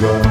love.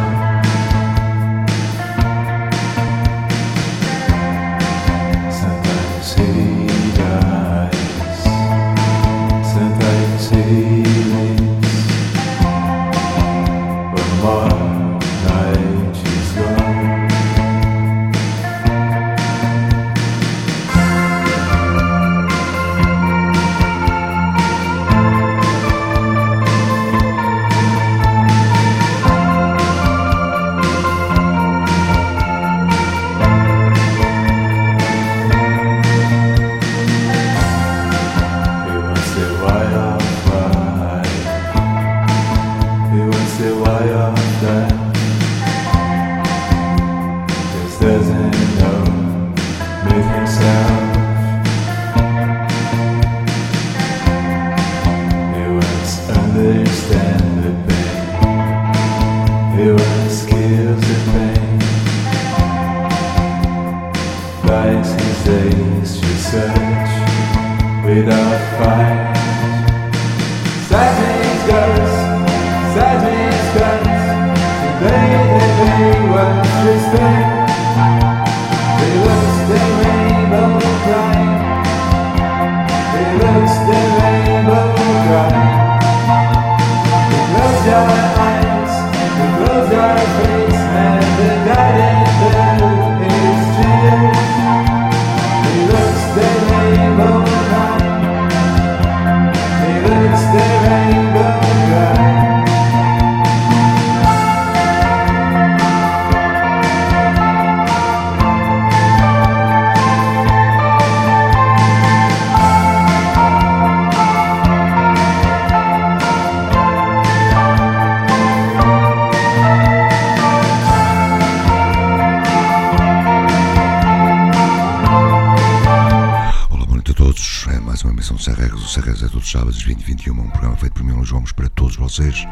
Sábados 2021, um programa feito por mim, Luís Gomes, para todos vocês.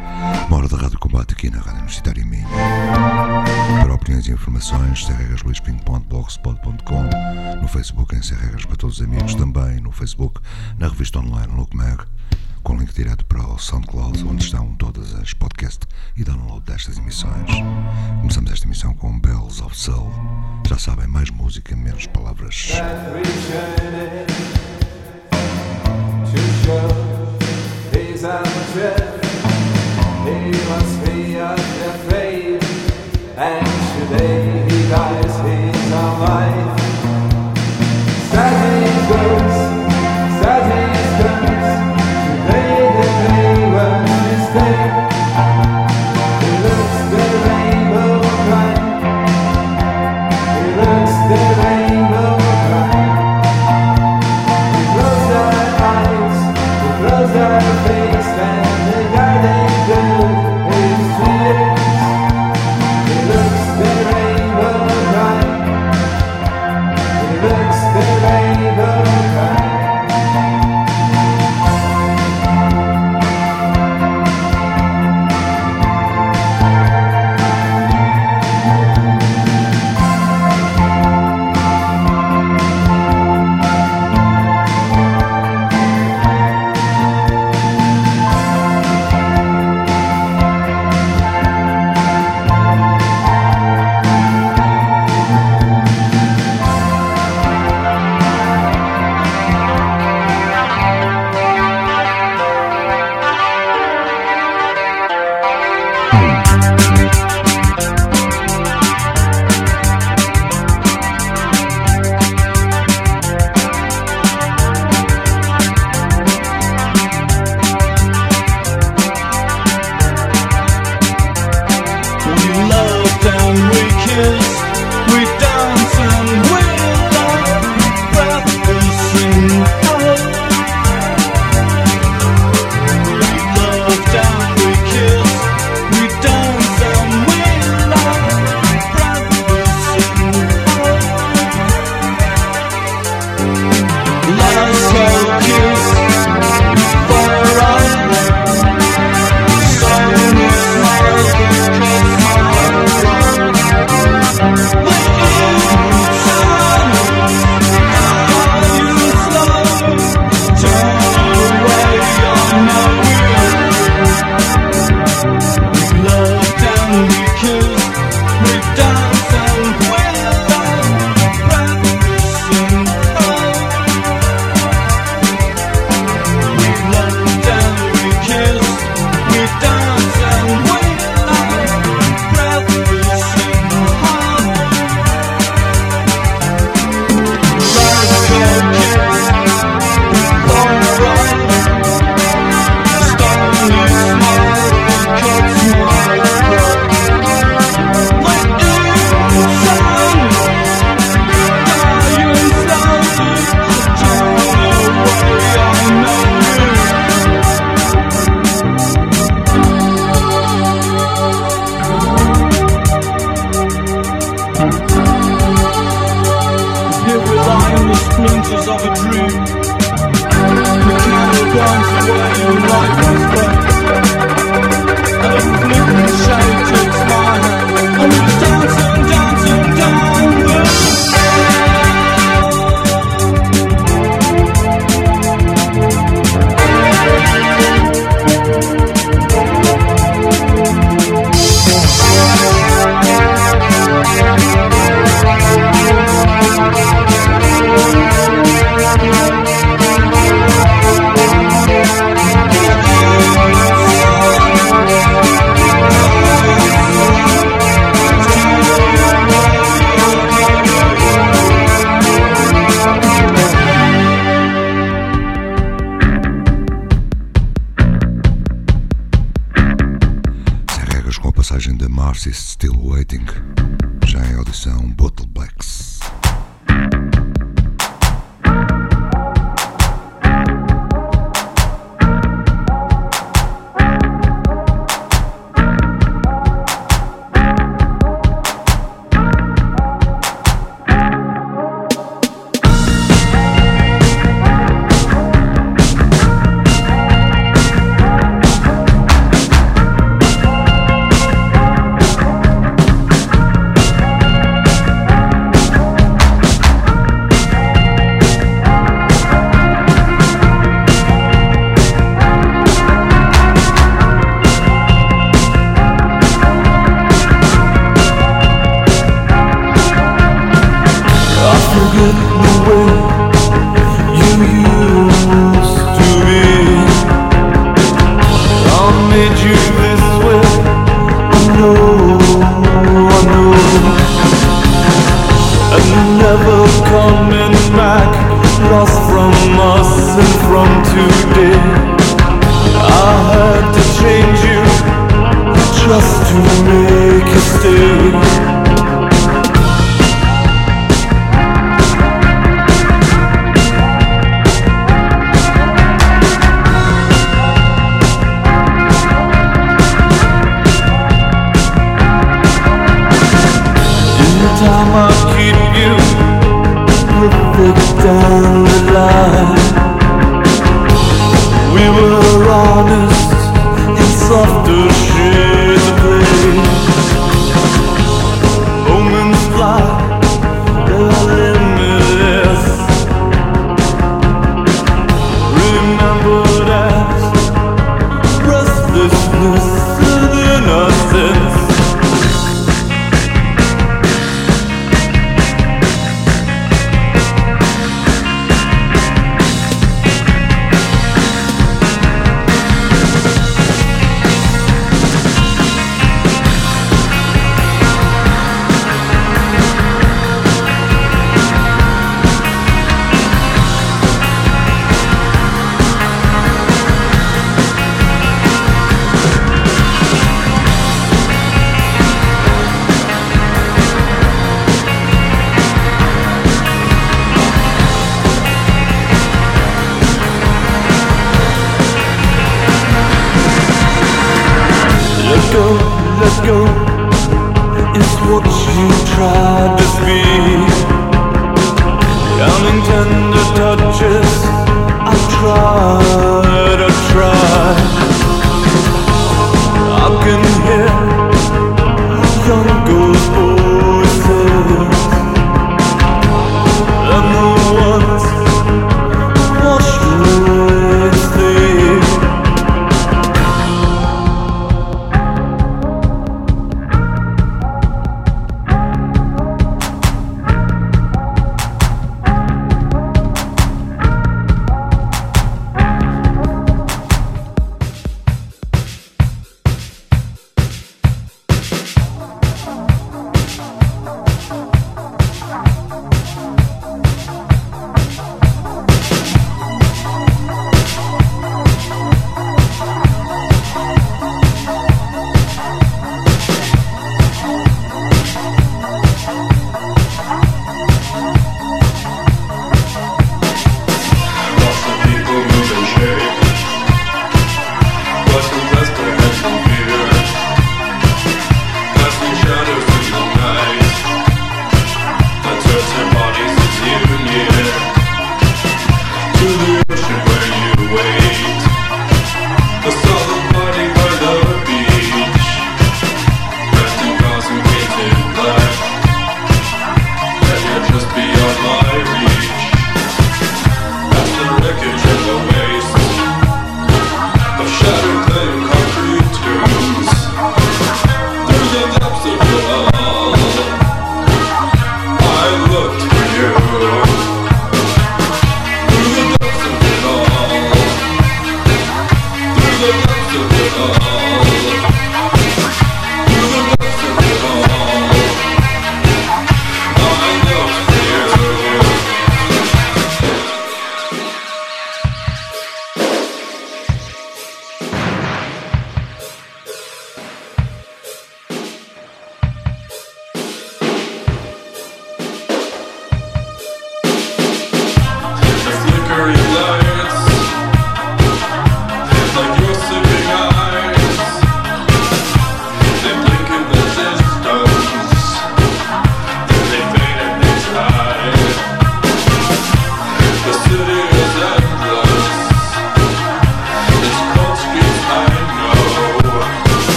Uma hora de Rádio Combate aqui na Rádio Universitária Minha. Para opiniões e informações, serregasluispinto.blogspot.com No Facebook em Serregas para todos os amigos, também no Facebook, na revista online Look Mag, com link direto para o SoundCloud, onde estão todas as podcasts e download destas emissões. Começamos esta emissão com Bells of Soul. Já sabem, mais música, menos palavras.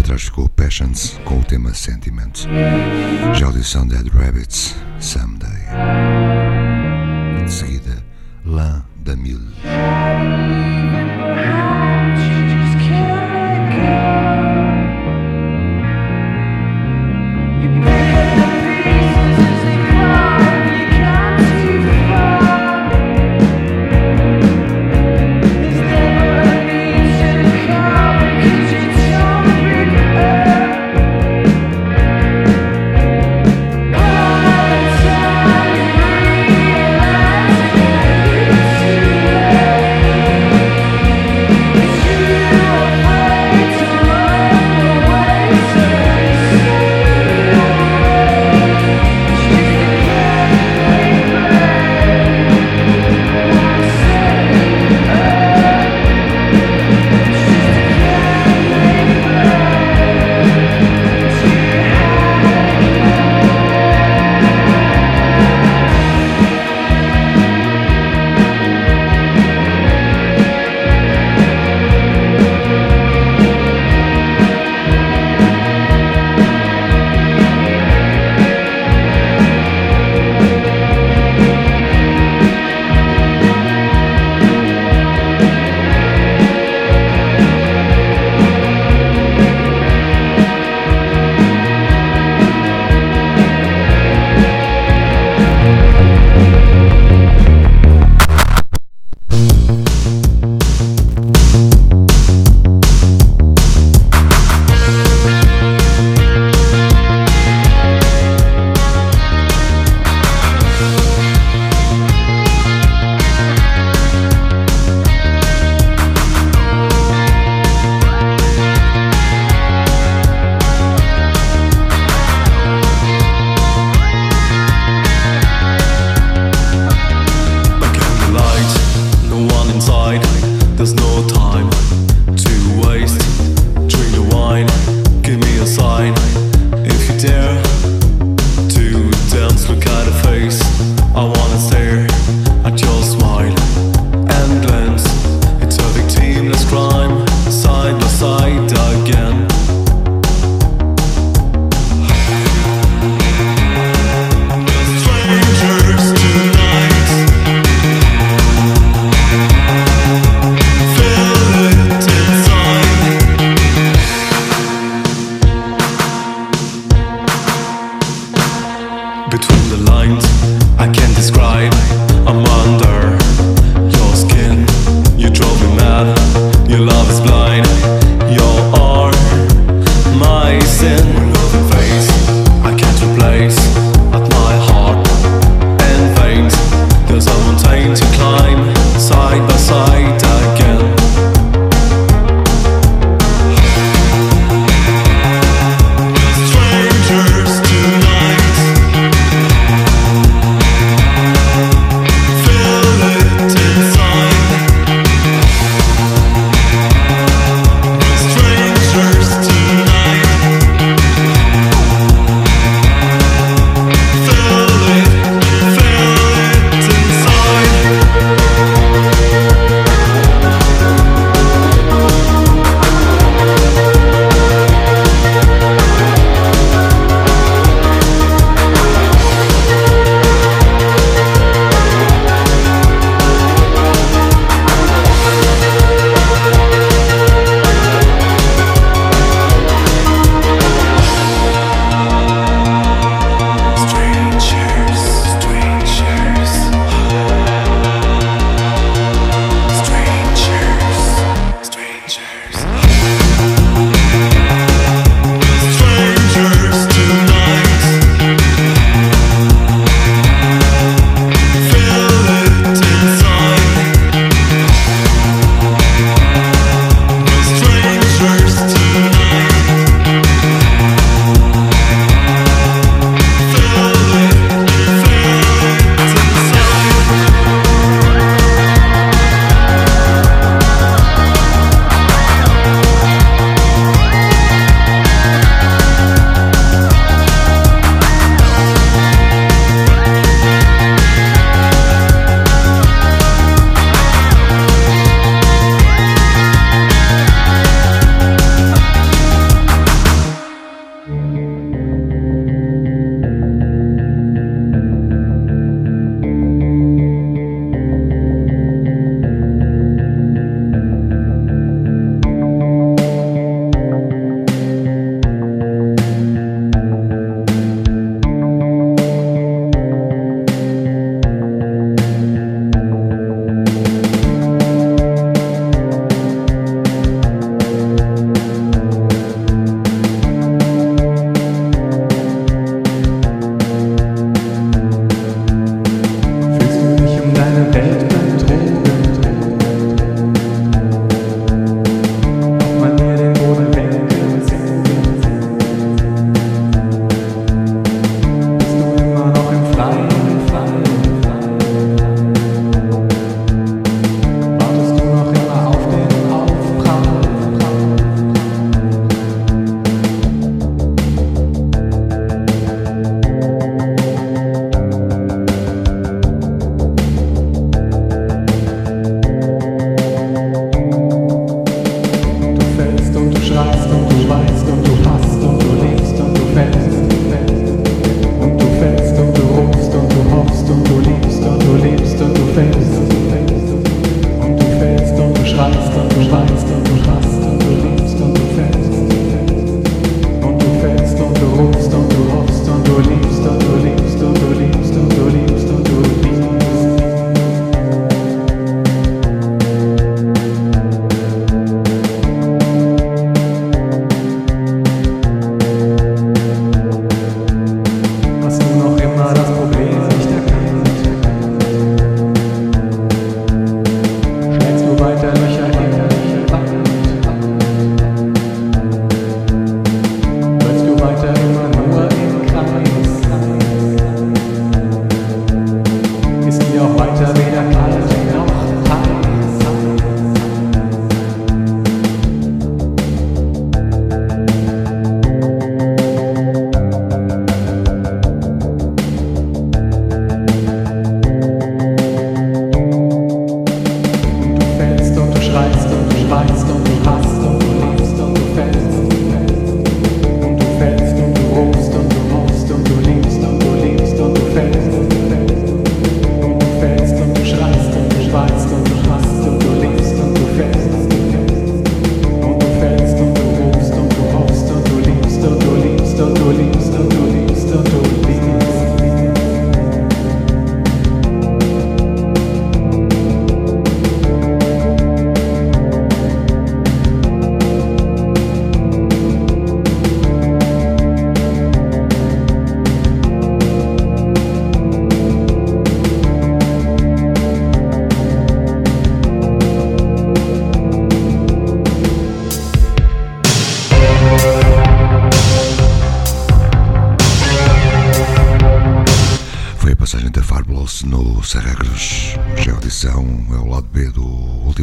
Atrás ficou Passions com o tema Sentiment. Já audição Dead Rabbits, Someday. De seguida, L'An da Mille.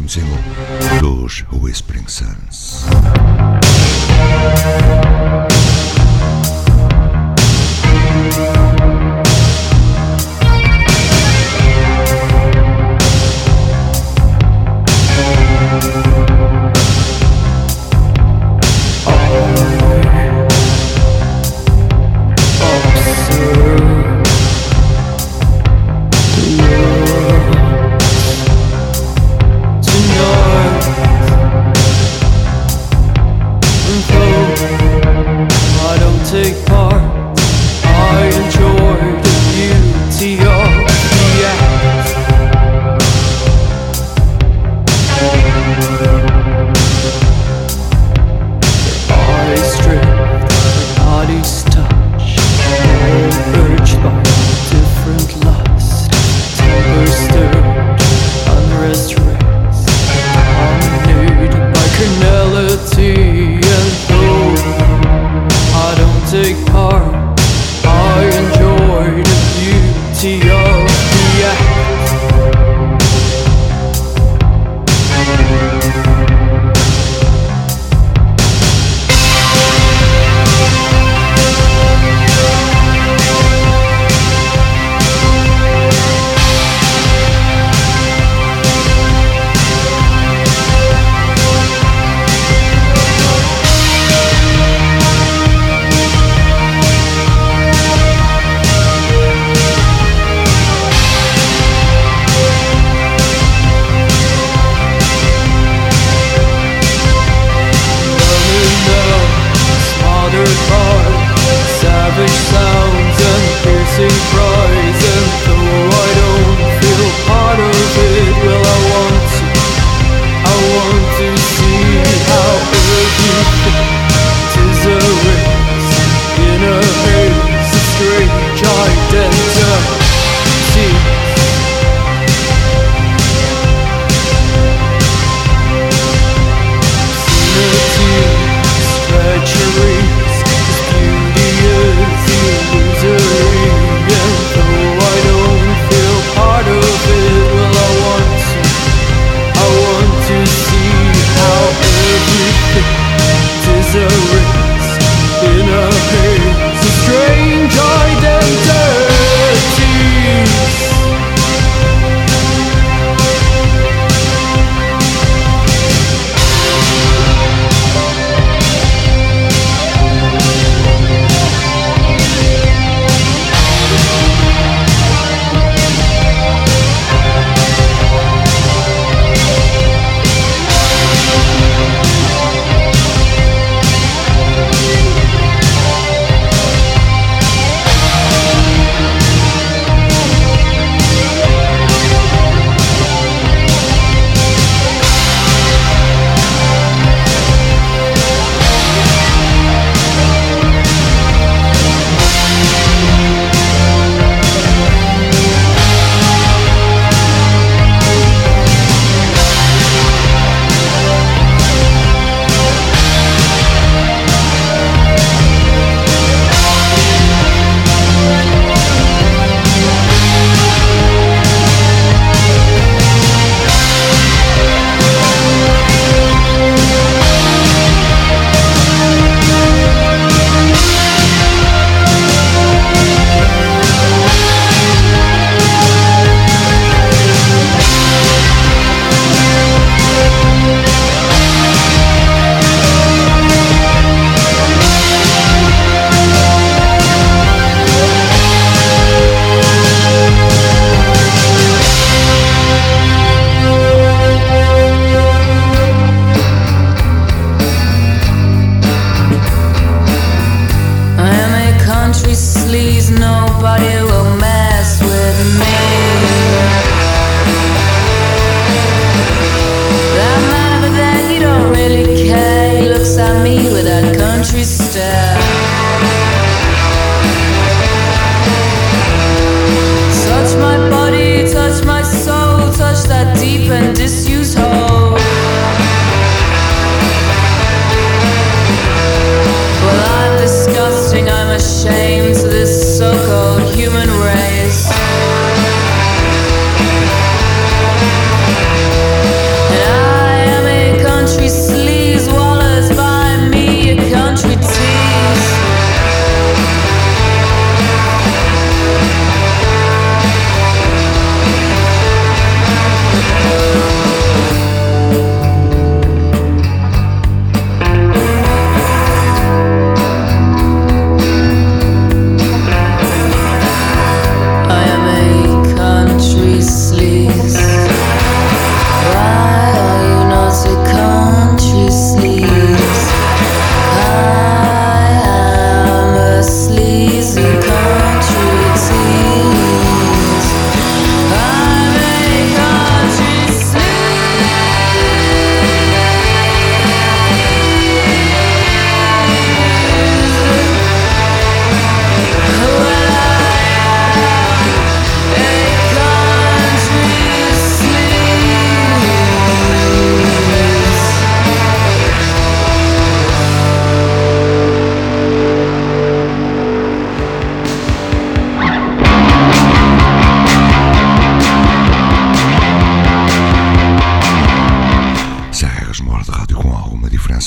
próximo single dos Whispering Sun.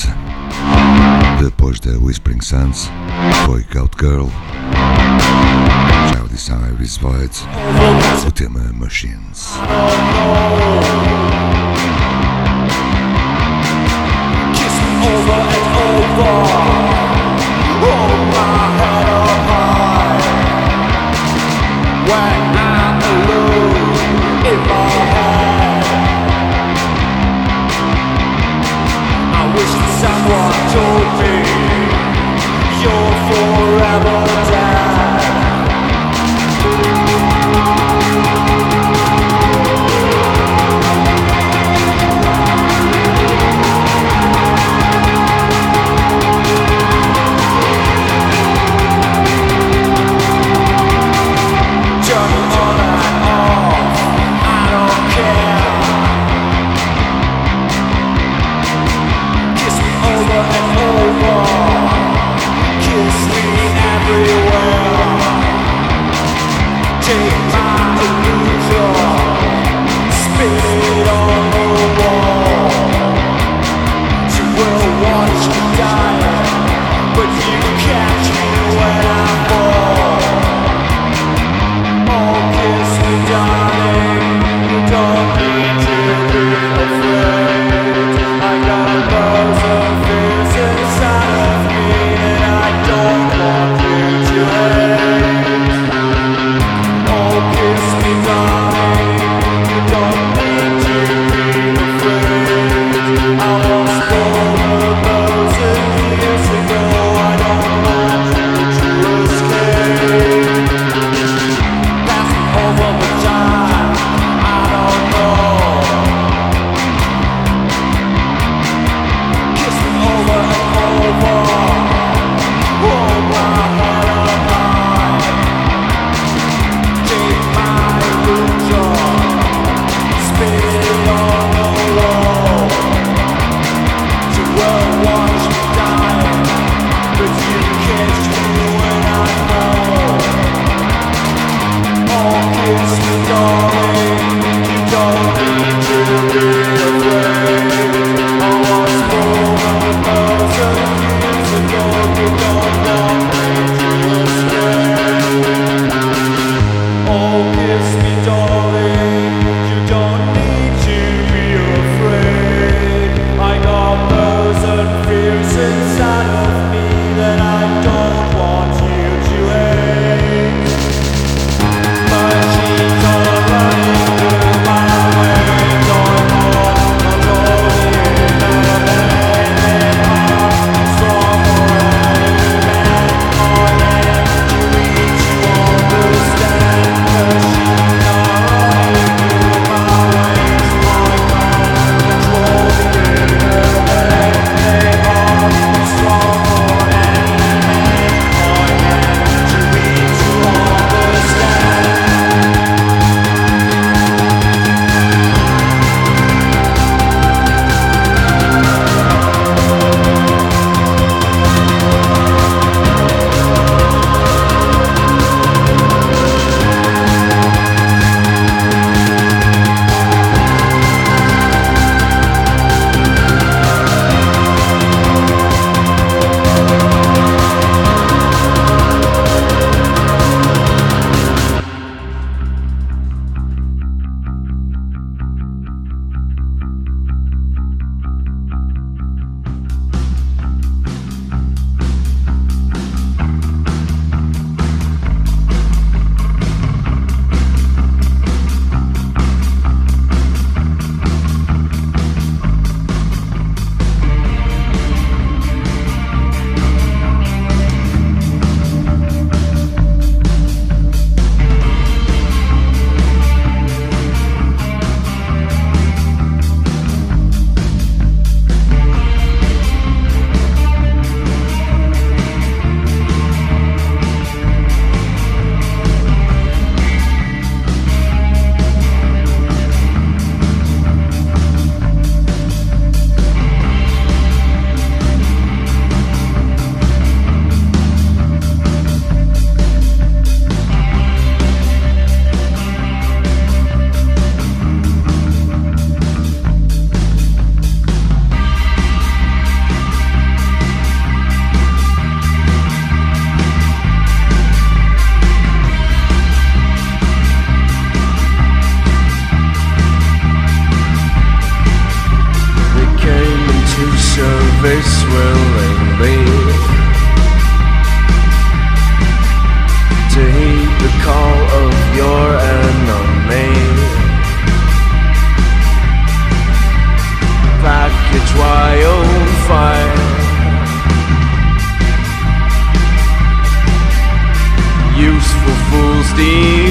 Diferença. Depois da Whispering Sons, foi Goat Girl. Já audição Ivy's Void, o tema Machines. Over and over. Oh my. everywhere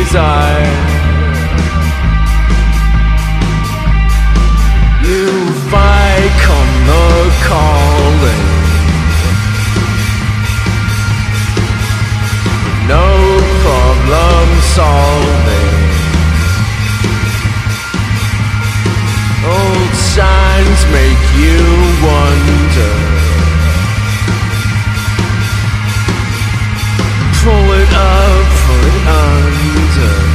desire. You fight on the calling. No problem solving. Old signs make you wonder. Pull it up, pull it under. They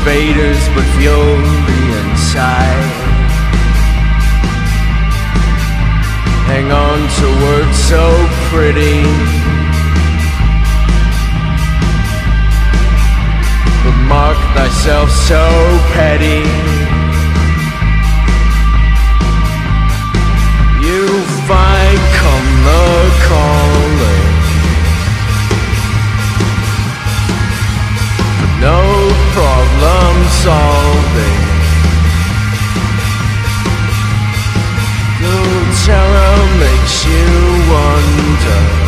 invaders, but fury inside. Hang on to words so pretty. But mark thyself so petty. You fight come the calling problem solving. No terror makes you wonder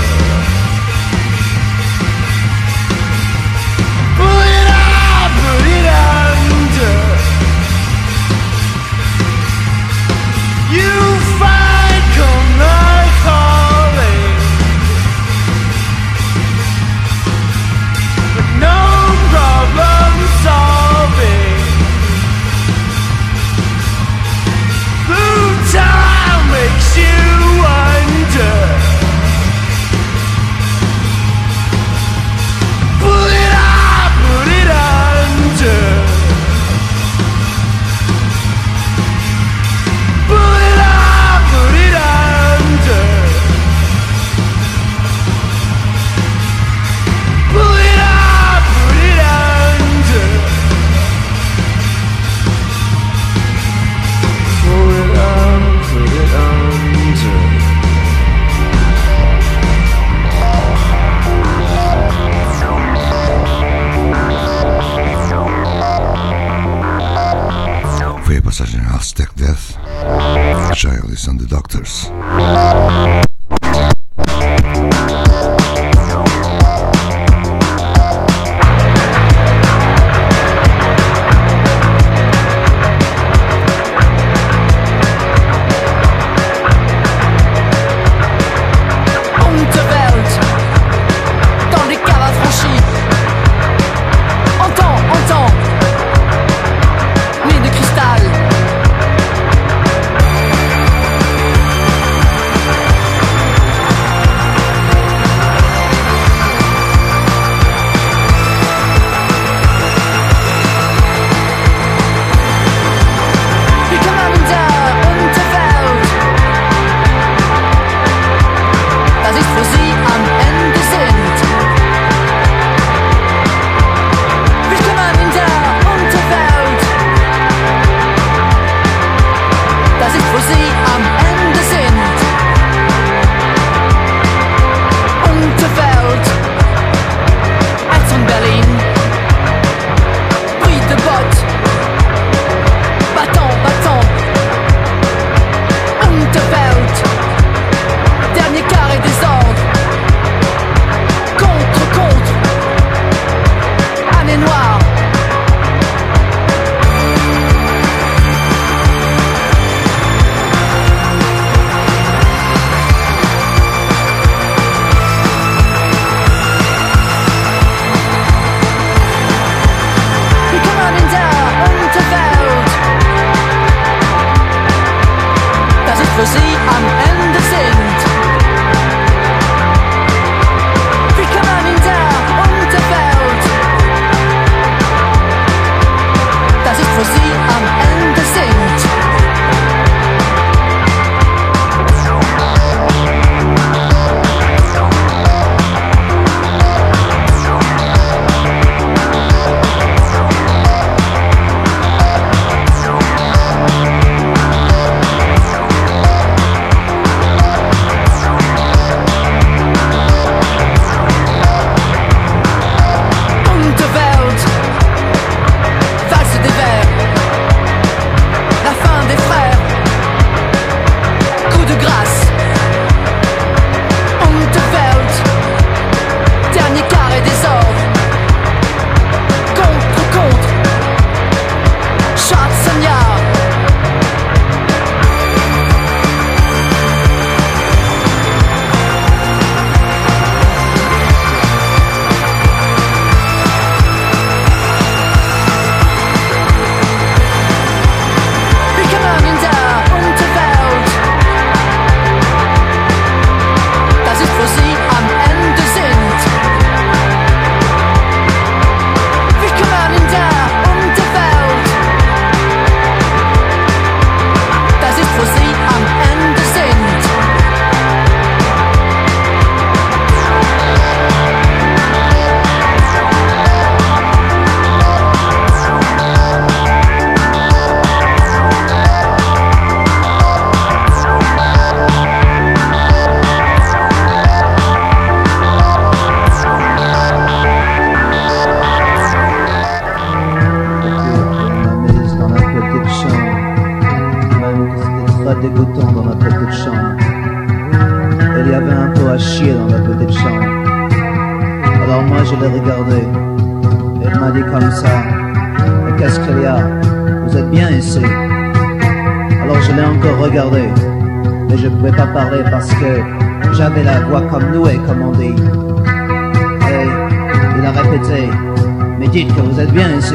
mais dites que vous êtes bien ici.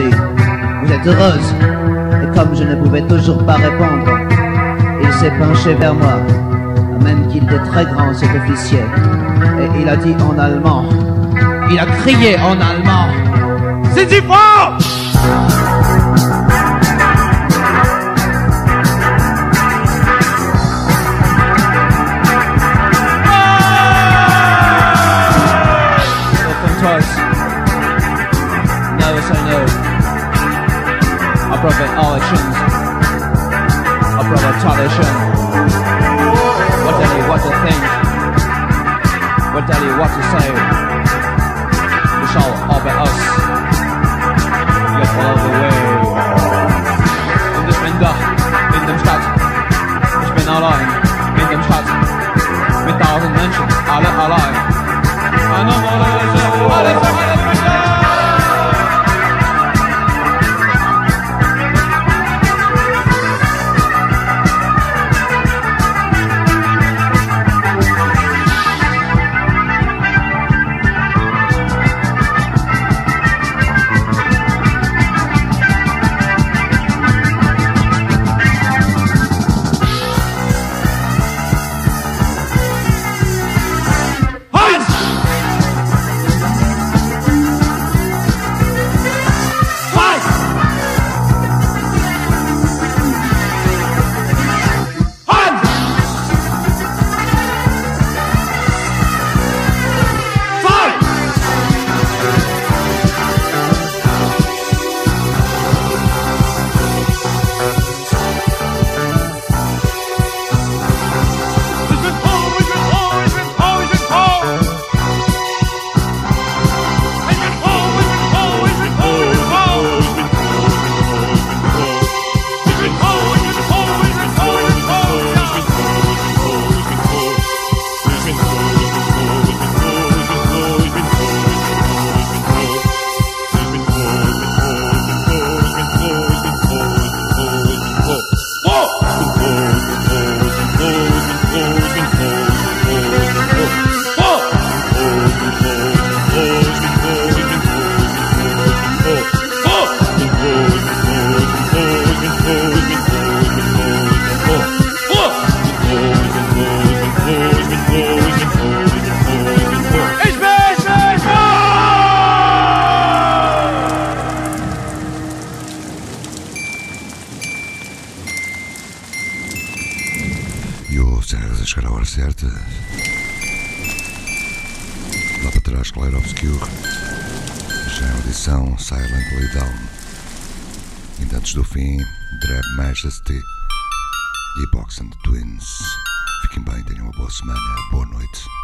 Vous êtes heureuse. Et comme je ne pouvais toujours pas répondre, il s'est penché vers moi, même qu'il était très grand cet officier. Et il a dit en allemand, il a crié en allemand, C'est du Foundation. Antes do fim, Drab Majesty e Boxing Twins. Fiquem bem, tenham uma boa semana, boa noite.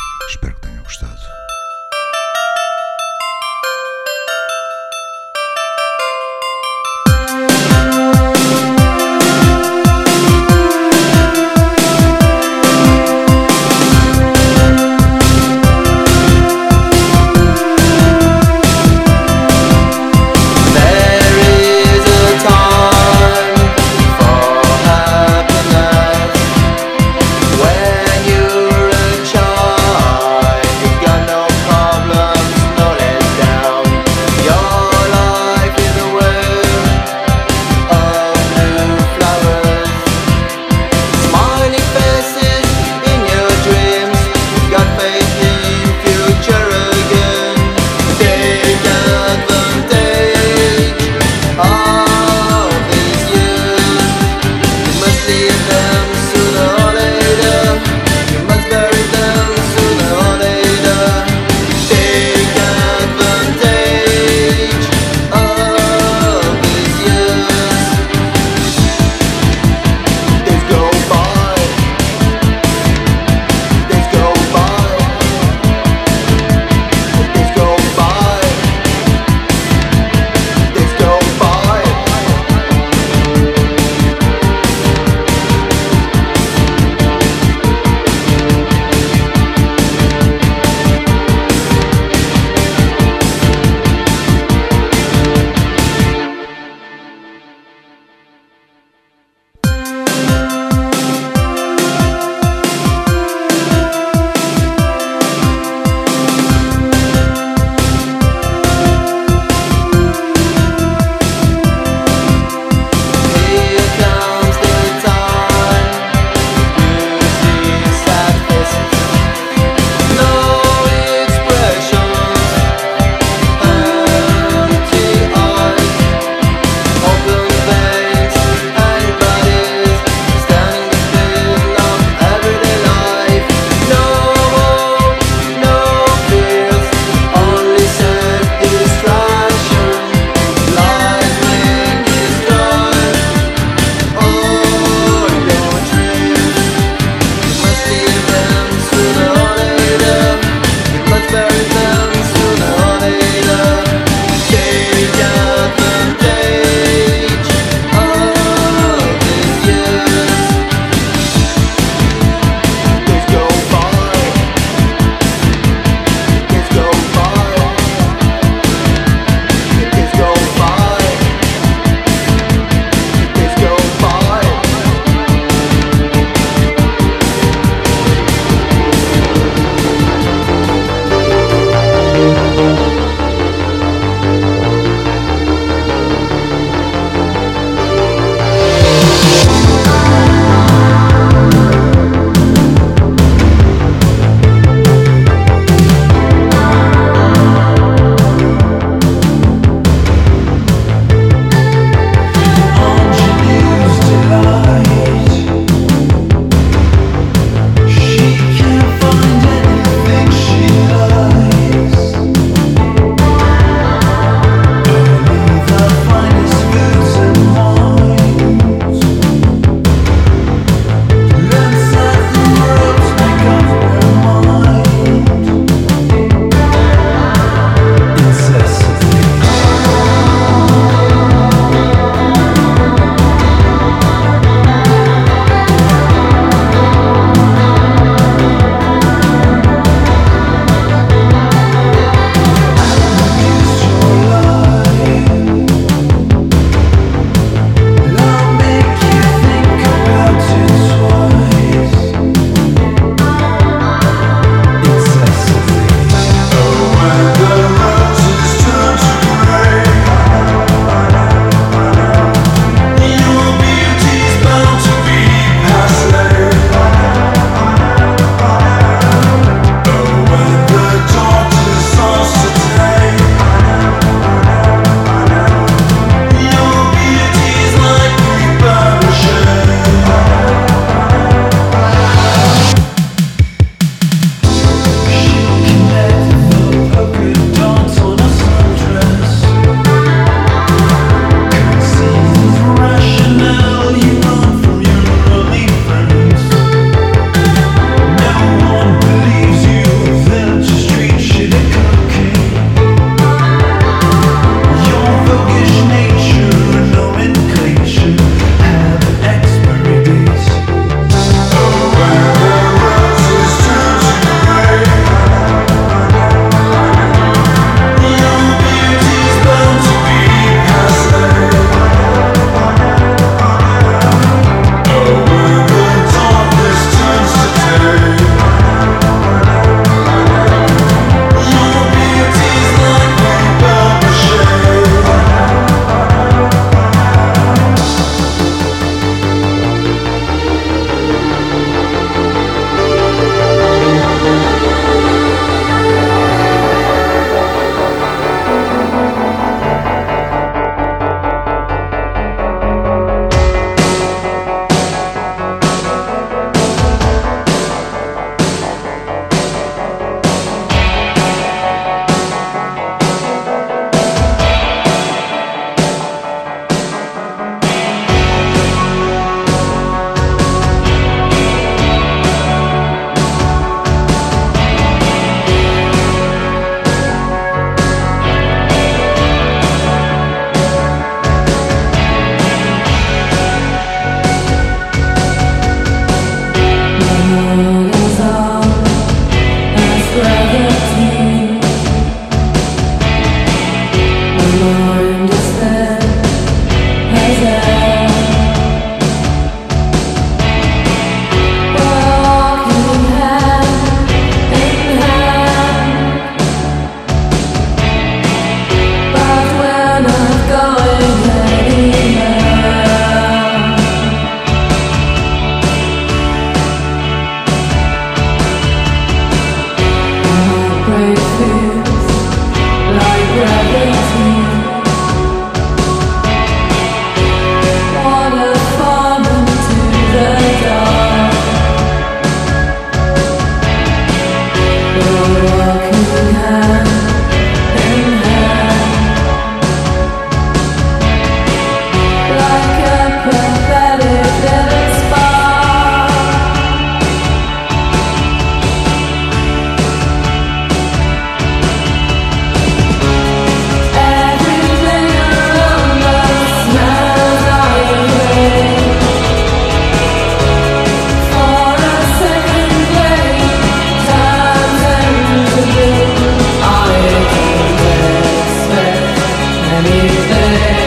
anything